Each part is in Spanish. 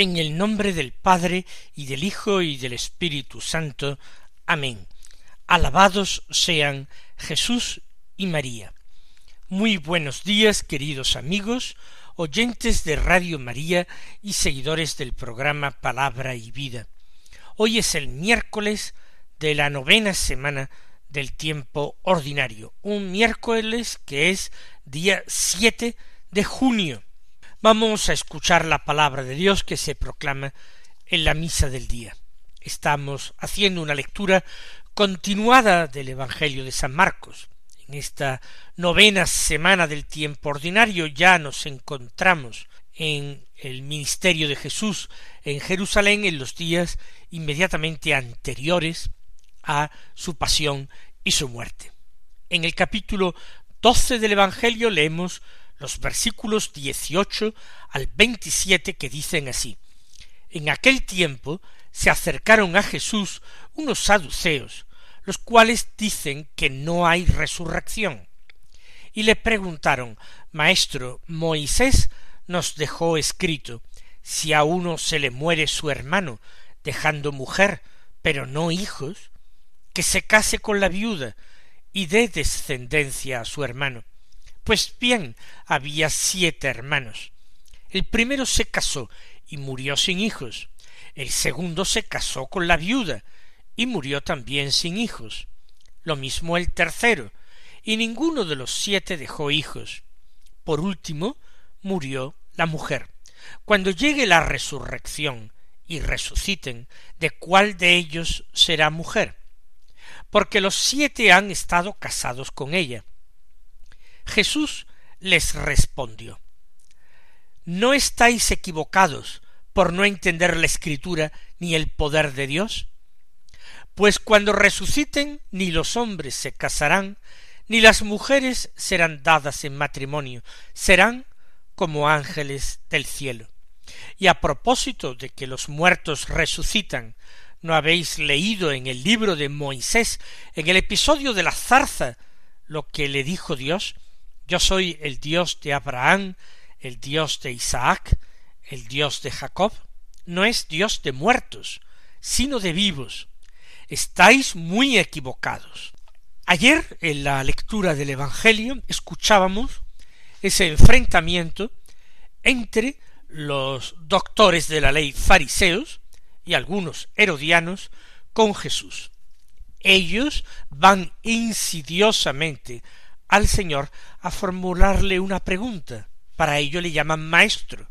En el nombre del Padre y del Hijo y del Espíritu Santo. Amén. Alabados sean Jesús y María. Muy buenos días, queridos amigos, oyentes de Radio María y seguidores del programa Palabra y Vida. Hoy es el miércoles de la novena semana del tiempo ordinario, un miércoles que es día siete de junio Vamos a escuchar la palabra de Dios que se proclama en la misa del día. Estamos haciendo una lectura continuada del Evangelio de San Marcos. En esta novena semana del tiempo ordinario ya nos encontramos en el ministerio de Jesús en Jerusalén en los días inmediatamente anteriores a su pasión y su muerte. En el capítulo doce del Evangelio leemos los versículos 18 al 27 que dicen así. En aquel tiempo se acercaron a Jesús unos saduceos, los cuales dicen que no hay resurrección. Y le preguntaron, Maestro, Moisés nos dejó escrito, si a uno se le muere su hermano, dejando mujer, pero no hijos, que se case con la viuda y dé descendencia a su hermano. Pues bien, había siete hermanos. El primero se casó y murió sin hijos. El segundo se casó con la viuda y murió también sin hijos. Lo mismo el tercero, y ninguno de los siete dejó hijos. Por último, murió la mujer. Cuando llegue la resurrección y resuciten, ¿de cuál de ellos será mujer? Porque los siete han estado casados con ella, Jesús les respondió ¿No estáis equivocados por no entender la escritura ni el poder de Dios? Pues cuando resuciten ni los hombres se casarán, ni las mujeres serán dadas en matrimonio, serán como ángeles del cielo. Y a propósito de que los muertos resucitan, ¿no habéis leído en el libro de Moisés, en el episodio de la zarza, lo que le dijo Dios? Yo soy el Dios de Abraham, el Dios de Isaac, el Dios de Jacob. No es Dios de muertos, sino de vivos. Estáis muy equivocados. Ayer, en la lectura del Evangelio, escuchábamos ese enfrentamiento entre los doctores de la ley fariseos y algunos herodianos con Jesús. Ellos van insidiosamente al Señor a formularle una pregunta. Para ello le llaman maestro,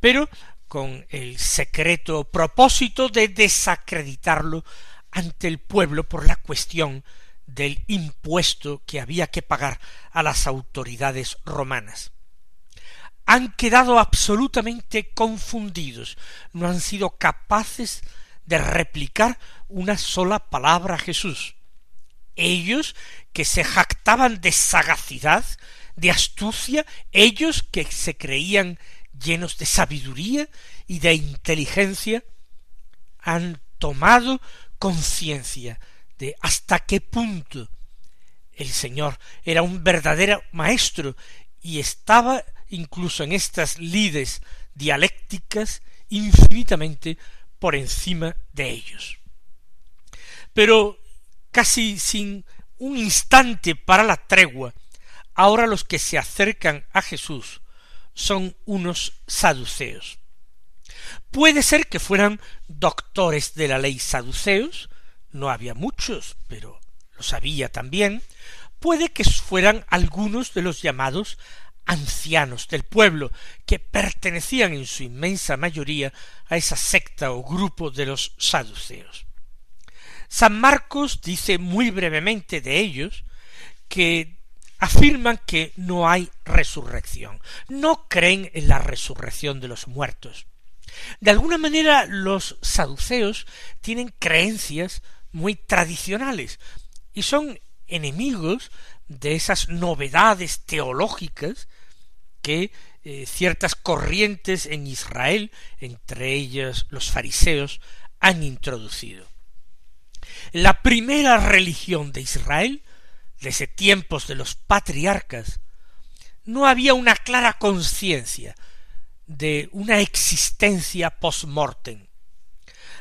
pero con el secreto propósito de desacreditarlo ante el pueblo por la cuestión del impuesto que había que pagar a las autoridades romanas. Han quedado absolutamente confundidos, no han sido capaces de replicar una sola palabra a Jesús ellos que se jactaban de sagacidad, de astucia, ellos que se creían llenos de sabiduría y de inteligencia, han tomado conciencia de hasta qué punto el Señor era un verdadero maestro y estaba incluso en estas lides dialécticas infinitamente por encima de ellos. Pero casi sin un instante para la tregua, ahora los que se acercan a Jesús son unos saduceos. Puede ser que fueran doctores de la ley saduceos, no había muchos, pero los había también, puede que fueran algunos de los llamados ancianos del pueblo que pertenecían en su inmensa mayoría a esa secta o grupo de los saduceos. San Marcos dice muy brevemente de ellos que afirman que no hay resurrección, no creen en la resurrección de los muertos. De alguna manera los saduceos tienen creencias muy tradicionales y son enemigos de esas novedades teológicas que eh, ciertas corrientes en Israel, entre ellas los fariseos, han introducido. La primera religión de Israel, desde tiempos de los patriarcas, no había una clara conciencia de una existencia post-mortem.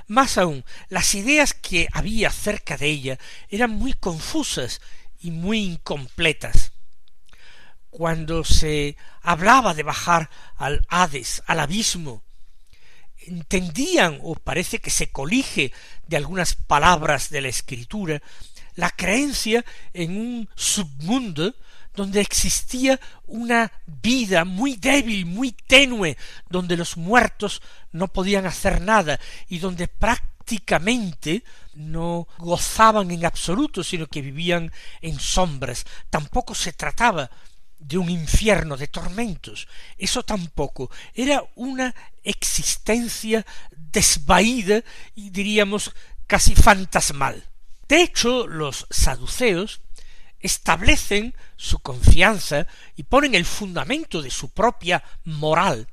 Más aún, las ideas que había cerca de ella eran muy confusas y muy incompletas. Cuando se hablaba de bajar al Hades, al abismo, entendían, o parece que se colige de algunas palabras de la Escritura, la creencia en un submundo donde existía una vida muy débil, muy tenue, donde los muertos no podían hacer nada y donde prácticamente no gozaban en absoluto, sino que vivían en sombras. Tampoco se trataba de un infierno de tormentos. Eso tampoco. Era una existencia desvaída y diríamos casi fantasmal. De hecho, los saduceos establecen su confianza y ponen el fundamento de su propia moral,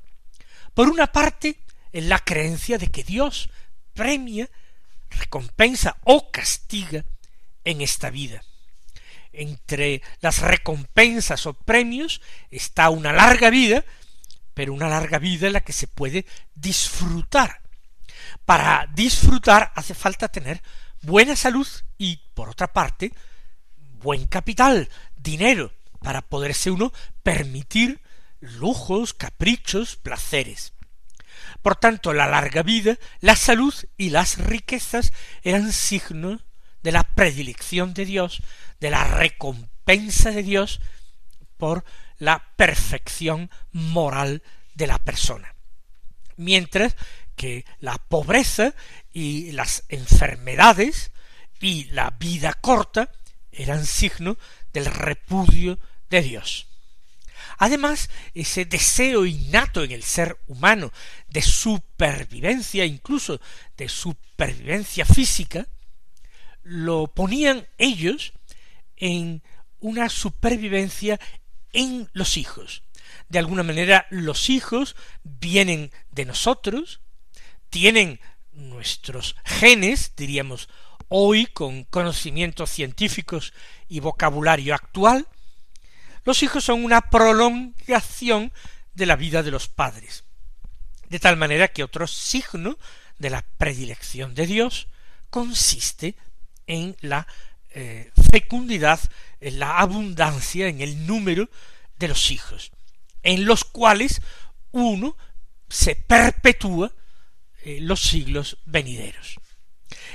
por una parte, en la creencia de que Dios premia, recompensa o castiga en esta vida. Entre las recompensas o premios está una larga vida, pero una larga vida en la que se puede disfrutar. Para disfrutar hace falta tener buena salud y, por otra parte, buen capital, dinero, para poderse uno permitir lujos, caprichos, placeres. Por tanto, la larga vida, la salud y las riquezas eran signos de la predilección de Dios, de la recompensa de Dios por la perfección moral de la persona. Mientras que la pobreza y las enfermedades y la vida corta eran signo del repudio de Dios. Además, ese deseo innato en el ser humano de supervivencia, incluso de supervivencia física, lo ponían ellos en una supervivencia en los hijos. De alguna manera los hijos vienen de nosotros, tienen nuestros genes, diríamos hoy con conocimientos científicos y vocabulario actual, los hijos son una prolongación de la vida de los padres. De tal manera que otro signo de la predilección de Dios consiste en la eh, fecundidad, en la abundancia, en el número de los hijos, en los cuales uno se perpetúa eh, los siglos venideros.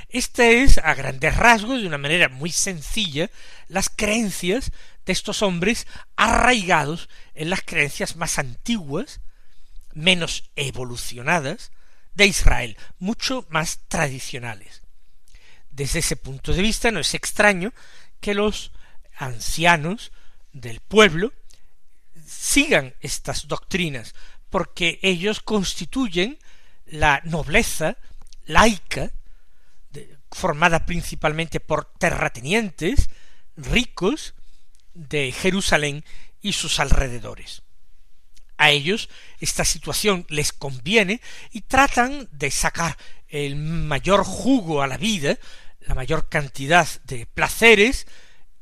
Esta es, a grandes rasgos, de una manera muy sencilla, las creencias de estos hombres arraigados en las creencias más antiguas, menos evolucionadas, de Israel, mucho más tradicionales. Desde ese punto de vista no es extraño que los ancianos del pueblo sigan estas doctrinas, porque ellos constituyen la nobleza laica formada principalmente por terratenientes ricos de Jerusalén y sus alrededores. A ellos esta situación les conviene y tratan de sacar el mayor jugo a la vida, la mayor cantidad de placeres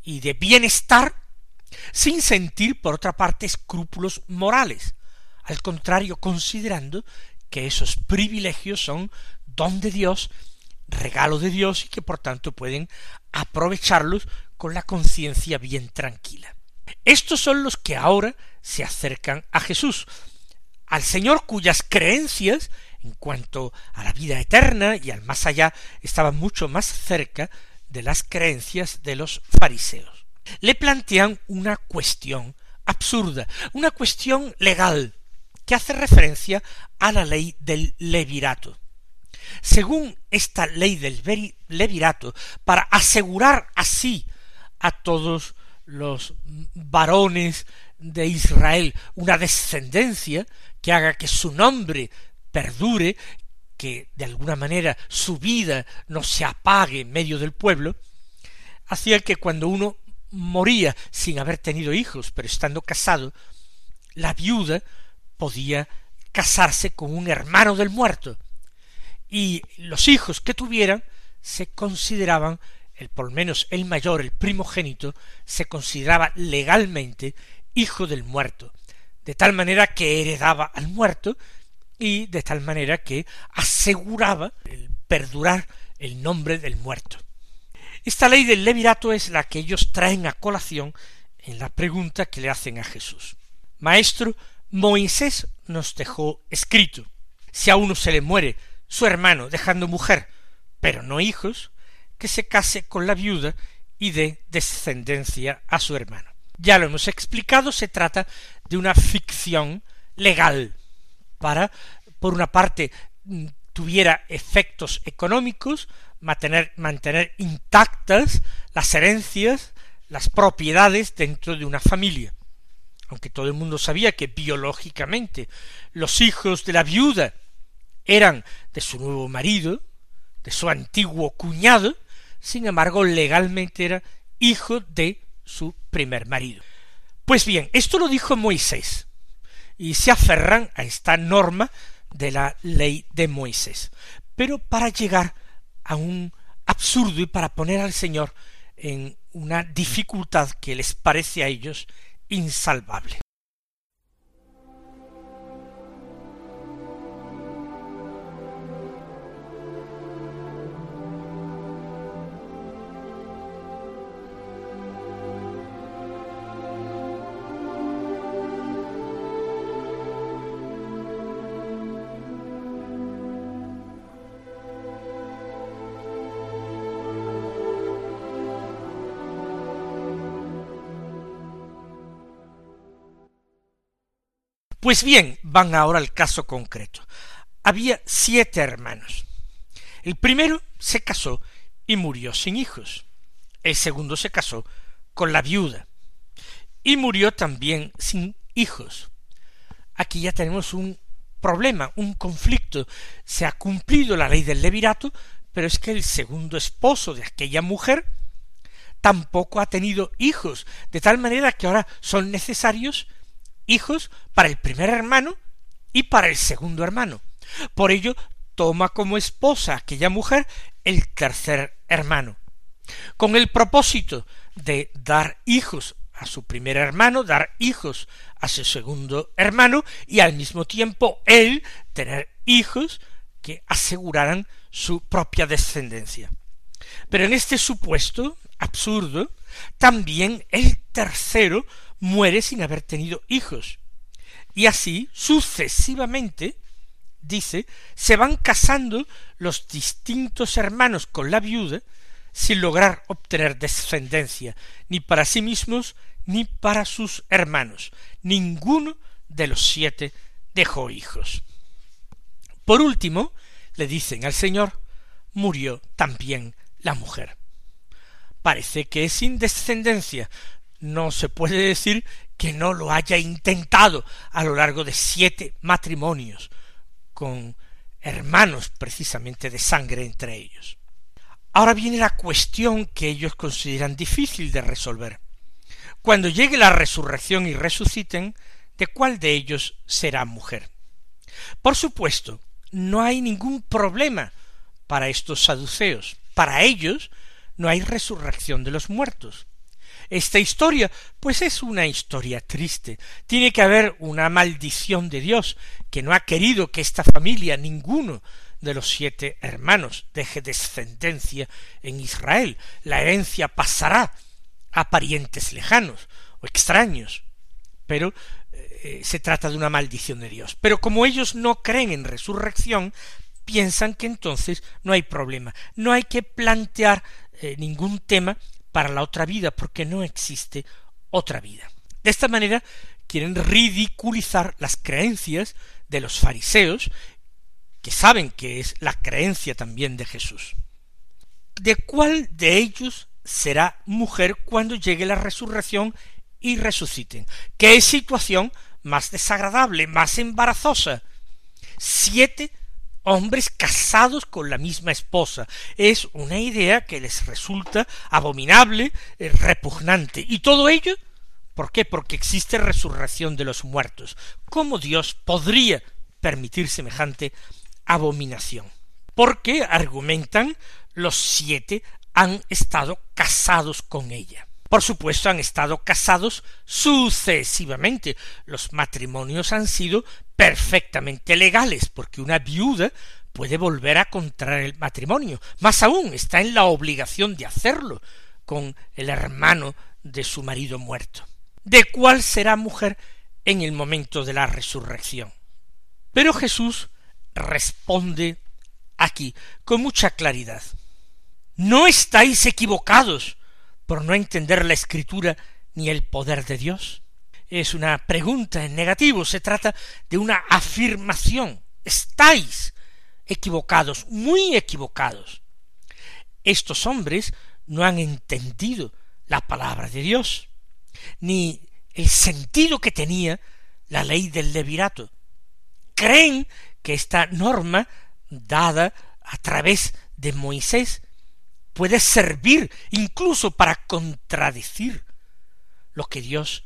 y de bienestar, sin sentir, por otra parte, escrúpulos morales, al contrario, considerando que esos privilegios son don de Dios regalo de Dios y que por tanto pueden aprovecharlos con la conciencia bien tranquila. Estos son los que ahora se acercan a Jesús, al Señor cuyas creencias en cuanto a la vida eterna y al más allá estaban mucho más cerca de las creencias de los fariseos. Le plantean una cuestión absurda, una cuestión legal que hace referencia a la ley del levirato. Según esta ley del levirato, para asegurar así a todos los varones de Israel una descendencia que haga que su nombre perdure, que de alguna manera su vida no se apague en medio del pueblo, hacía que cuando uno moría sin haber tenido hijos, pero estando casado, la viuda podía casarse con un hermano del muerto, y los hijos que tuvieran se consideraban, el por lo menos el mayor, el primogénito, se consideraba legalmente hijo del muerto, de tal manera que heredaba al muerto y de tal manera que aseguraba el perdurar el nombre del muerto. Esta ley del levirato es la que ellos traen a colación en la pregunta que le hacen a Jesús. Maestro, Moisés nos dejó escrito, si a uno se le muere su hermano dejando mujer, pero no hijos, que se case con la viuda y dé descendencia a su hermano. Ya lo hemos explicado, se trata de una ficción legal para, por una parte, mm, tuviera efectos económicos, mantener, mantener intactas las herencias, las propiedades dentro de una familia. Aunque todo el mundo sabía que biológicamente los hijos de la viuda eran de su nuevo marido, de su antiguo cuñado, sin embargo legalmente era hijo de su primer marido. Pues bien, esto lo dijo Moisés, y se aferran a esta norma de la ley de Moisés. Pero para llegar a un absurdo y para poner al Señor en una dificultad que les parece a ellos insalvable. Pues bien, van ahora al caso concreto. Había siete hermanos. El primero se casó y murió sin hijos. El segundo se casó con la viuda y murió también sin hijos. Aquí ya tenemos un problema, un conflicto. Se ha cumplido la ley del levirato, pero es que el segundo esposo de aquella mujer tampoco ha tenido hijos, de tal manera que ahora son necesarios hijos para el primer hermano y para el segundo hermano. Por ello, toma como esposa aquella mujer el tercer hermano, con el propósito de dar hijos a su primer hermano, dar hijos a su segundo hermano y al mismo tiempo él tener hijos que aseguraran su propia descendencia. Pero en este supuesto absurdo, también el tercero muere sin haber tenido hijos. Y así, sucesivamente, dice, se van casando los distintos hermanos con la viuda sin lograr obtener descendencia, ni para sí mismos ni para sus hermanos. Ninguno de los siete dejó hijos. Por último, le dicen al Señor, murió también la mujer. Parece que es sin descendencia, no se puede decir que no lo haya intentado a lo largo de siete matrimonios con hermanos precisamente de sangre entre ellos. Ahora viene la cuestión que ellos consideran difícil de resolver. Cuando llegue la resurrección y resuciten, ¿de cuál de ellos será mujer? Por supuesto, no hay ningún problema para estos saduceos. Para ellos no hay resurrección de los muertos esta historia? Pues es una historia triste. Tiene que haber una maldición de Dios, que no ha querido que esta familia, ninguno de los siete hermanos, deje descendencia en Israel. La herencia pasará a parientes lejanos o extraños. Pero eh, se trata de una maldición de Dios. Pero como ellos no creen en resurrección, piensan que entonces no hay problema, no hay que plantear eh, ningún tema para la otra vida, porque no existe otra vida. De esta manera quieren ridiculizar las creencias de los fariseos, que saben que es la creencia también de Jesús. ¿De cuál de ellos será mujer cuando llegue la resurrección y resuciten? ¿Qué situación más desagradable, más embarazosa? Siete hombres casados con la misma esposa. Es una idea que les resulta abominable, eh, repugnante. Y todo ello, ¿por qué? Porque existe resurrección de los muertos. ¿Cómo Dios podría permitir semejante abominación? Porque, argumentan, los siete han estado casados con ella. Por supuesto, han estado casados sucesivamente. Los matrimonios han sido perfectamente legales, porque una viuda puede volver a contraer el matrimonio. Más aún, está en la obligación de hacerlo con el hermano de su marido muerto. ¿De cuál será mujer en el momento de la resurrección? Pero Jesús responde aquí con mucha claridad. No estáis equivocados por no entender la escritura ni el poder de Dios. Es una pregunta en negativo, se trata de una afirmación. Estáis equivocados, muy equivocados. Estos hombres no han entendido la palabra de Dios, ni el sentido que tenía la ley del levirato. Creen que esta norma, dada a través de Moisés, puede servir incluso para contradecir lo que Dios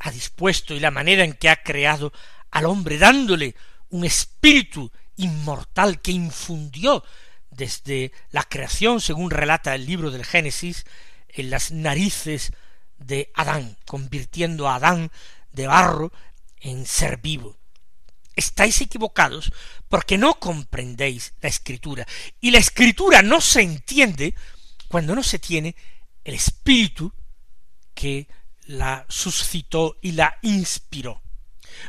ha dispuesto y la manera en que ha creado al hombre, dándole un espíritu inmortal que infundió desde la creación, según relata el libro del Génesis, en las narices de Adán, convirtiendo a Adán de barro en ser vivo. Estáis equivocados porque no comprendéis la escritura. Y la escritura no se entiende cuando no se tiene el espíritu que la suscitó y la inspiró.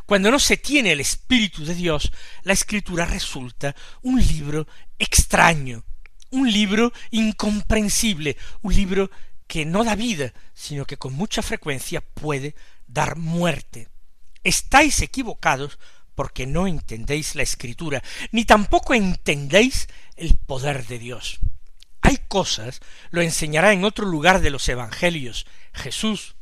Cuando no se tiene el Espíritu de Dios, la Escritura resulta un libro extraño, un libro incomprensible, un libro que no da vida, sino que con mucha frecuencia puede dar muerte. Estáis equivocados porque no entendéis la escritura, ni tampoco entendéis el poder de Dios. Hay cosas, lo enseñará en otro lugar de los Evangelios Jesús,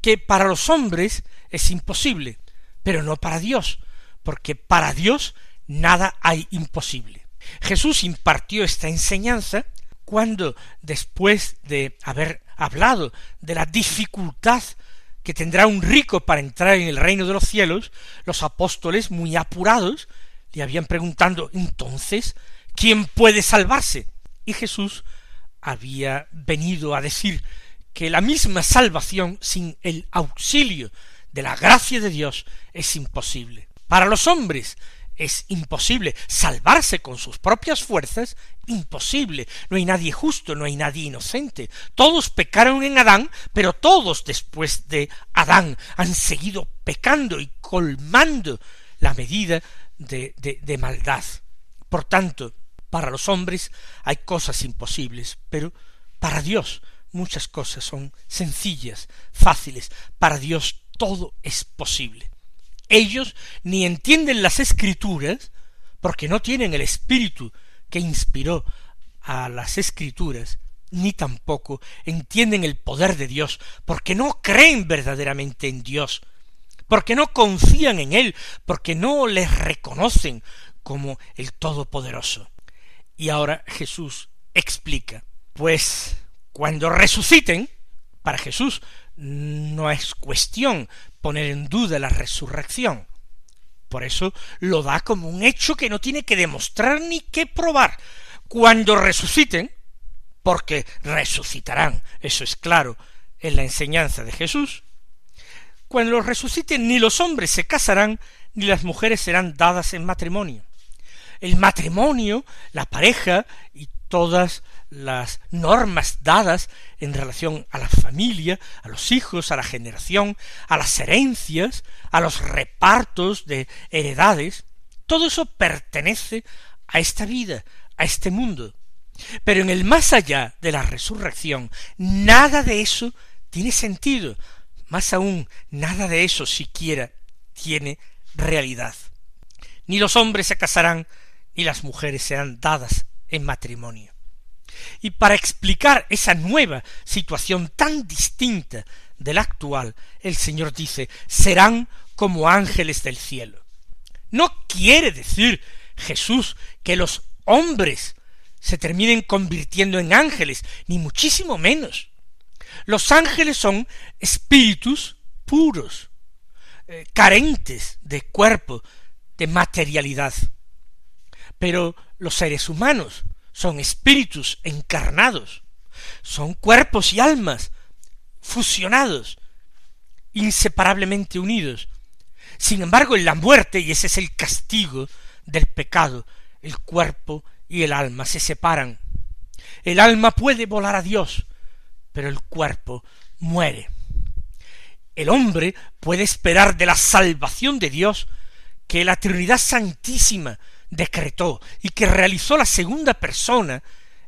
que para los hombres es imposible, pero no para Dios, porque para Dios nada hay imposible. Jesús impartió esta enseñanza cuando, después de haber hablado de la dificultad que tendrá un rico para entrar en el reino de los cielos, los apóstoles, muy apurados, le habían preguntado entonces, ¿quién puede salvarse? Y Jesús había venido a decir que la misma salvación sin el auxilio de la gracia de Dios es imposible. Para los hombres es imposible salvarse con sus propias fuerzas, imposible. No hay nadie justo, no hay nadie inocente. Todos pecaron en Adán, pero todos después de Adán han seguido pecando y colmando la medida de, de, de maldad. Por tanto, para los hombres hay cosas imposibles, pero para Dios muchas cosas son sencillas, fáciles. Para Dios todo es posible. Ellos ni entienden las escrituras, porque no tienen el espíritu que inspiró a las escrituras, ni tampoco entienden el poder de Dios, porque no creen verdaderamente en Dios, porque no confían en Él, porque no le reconocen como el Todopoderoso. Y ahora Jesús explica, pues cuando resuciten, para Jesús no es cuestión poner en duda la resurrección. Por eso lo da como un hecho que no tiene que demostrar ni que probar. Cuando resuciten, porque resucitarán, eso es claro en la enseñanza de Jesús, cuando resuciten ni los hombres se casarán, ni las mujeres serán dadas en matrimonio el matrimonio, la pareja y todas las normas dadas en relación a la familia, a los hijos, a la generación, a las herencias, a los repartos de heredades, todo eso pertenece a esta vida, a este mundo. Pero en el más allá de la resurrección, nada de eso tiene sentido. Más aún, nada de eso siquiera tiene realidad. Ni los hombres se casarán, ni las mujeres serán dadas en matrimonio. Y para explicar esa nueva situación tan distinta de la actual, el Señor dice, serán como ángeles del cielo. No quiere decir Jesús que los hombres se terminen convirtiendo en ángeles, ni muchísimo menos. Los ángeles son espíritus puros, eh, carentes de cuerpo, de materialidad. Pero los seres humanos son espíritus encarnados, son cuerpos y almas fusionados, inseparablemente unidos. Sin embargo, en la muerte, y ese es el castigo del pecado, el cuerpo y el alma se separan. El alma puede volar a Dios, pero el cuerpo muere. El hombre puede esperar de la salvación de Dios que la Trinidad Santísima decretó y que realizó la segunda persona,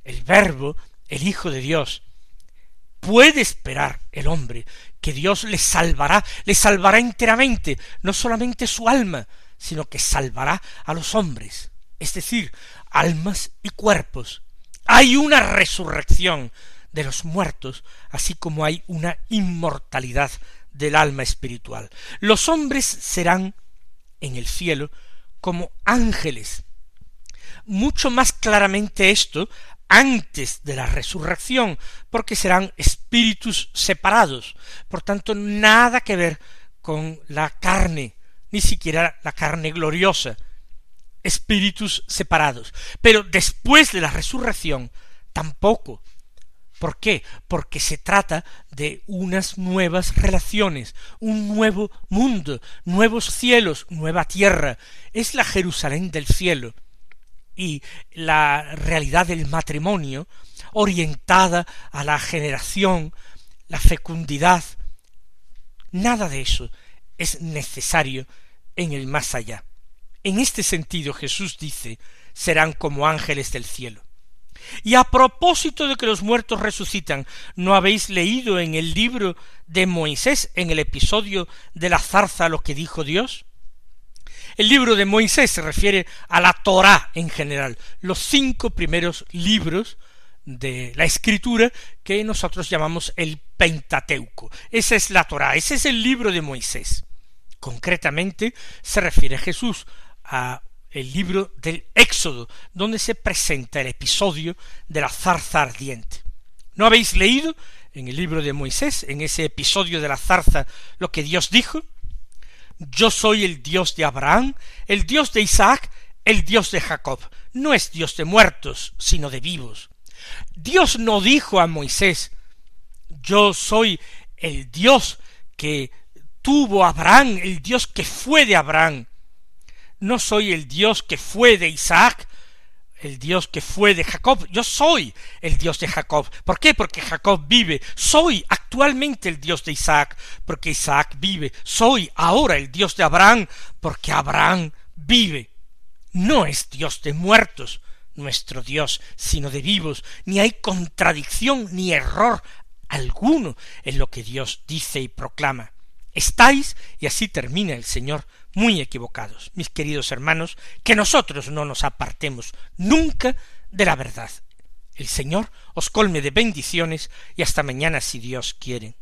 el Verbo, el Hijo de Dios. Puede esperar el hombre que Dios le salvará, le salvará enteramente, no solamente su alma, sino que salvará a los hombres, es decir, almas y cuerpos. Hay una resurrección de los muertos, así como hay una inmortalidad del alma espiritual. Los hombres serán en el cielo como ángeles. Mucho más claramente esto antes de la resurrección, porque serán espíritus separados, por tanto nada que ver con la carne, ni siquiera la carne gloriosa, espíritus separados. Pero después de la resurrección, tampoco. ¿Por qué? Porque se trata de unas nuevas relaciones, un nuevo mundo, nuevos cielos, nueva tierra. Es la Jerusalén del cielo. Y la realidad del matrimonio, orientada a la generación, la fecundidad, nada de eso es necesario en el más allá. En este sentido Jesús dice, serán como ángeles del cielo. Y a propósito de que los muertos resucitan, ¿no habéis leído en el libro de Moisés, en el episodio de la zarza, lo que dijo Dios? El libro de Moisés se refiere a la Torá en general, los cinco primeros libros de la escritura que nosotros llamamos el Pentateuco. Esa es la Torá, ese es el libro de Moisés. Concretamente se refiere Jesús a el libro del Éxodo, donde se presenta el episodio de la zarza ardiente. ¿No habéis leído en el libro de Moisés, en ese episodio de la zarza, lo que Dios dijo? Yo soy el Dios de Abraham, el Dios de Isaac, el Dios de Jacob. No es Dios de muertos, sino de vivos. Dios no dijo a Moisés, yo soy el Dios que tuvo Abraham, el Dios que fue de Abraham. No soy el Dios que fue de Isaac, el Dios que fue de Jacob, yo soy el Dios de Jacob. ¿Por qué? Porque Jacob vive. Soy actualmente el Dios de Isaac, porque Isaac vive. Soy ahora el Dios de Abraham, porque Abraham vive. No es Dios de muertos, nuestro Dios, sino de vivos. Ni hay contradicción ni error alguno en lo que Dios dice y proclama. Estáis, y así termina el Señor, muy equivocados, mis queridos hermanos, que nosotros no nos apartemos nunca de la verdad. El Señor os colme de bendiciones y hasta mañana si Dios quiere.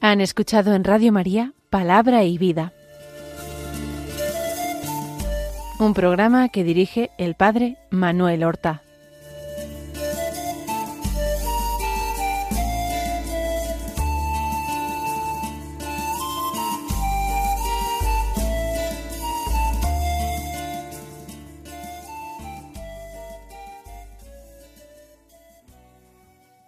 Han escuchado en Radio María Palabra y Vida un programa que dirige el padre Manuel Horta.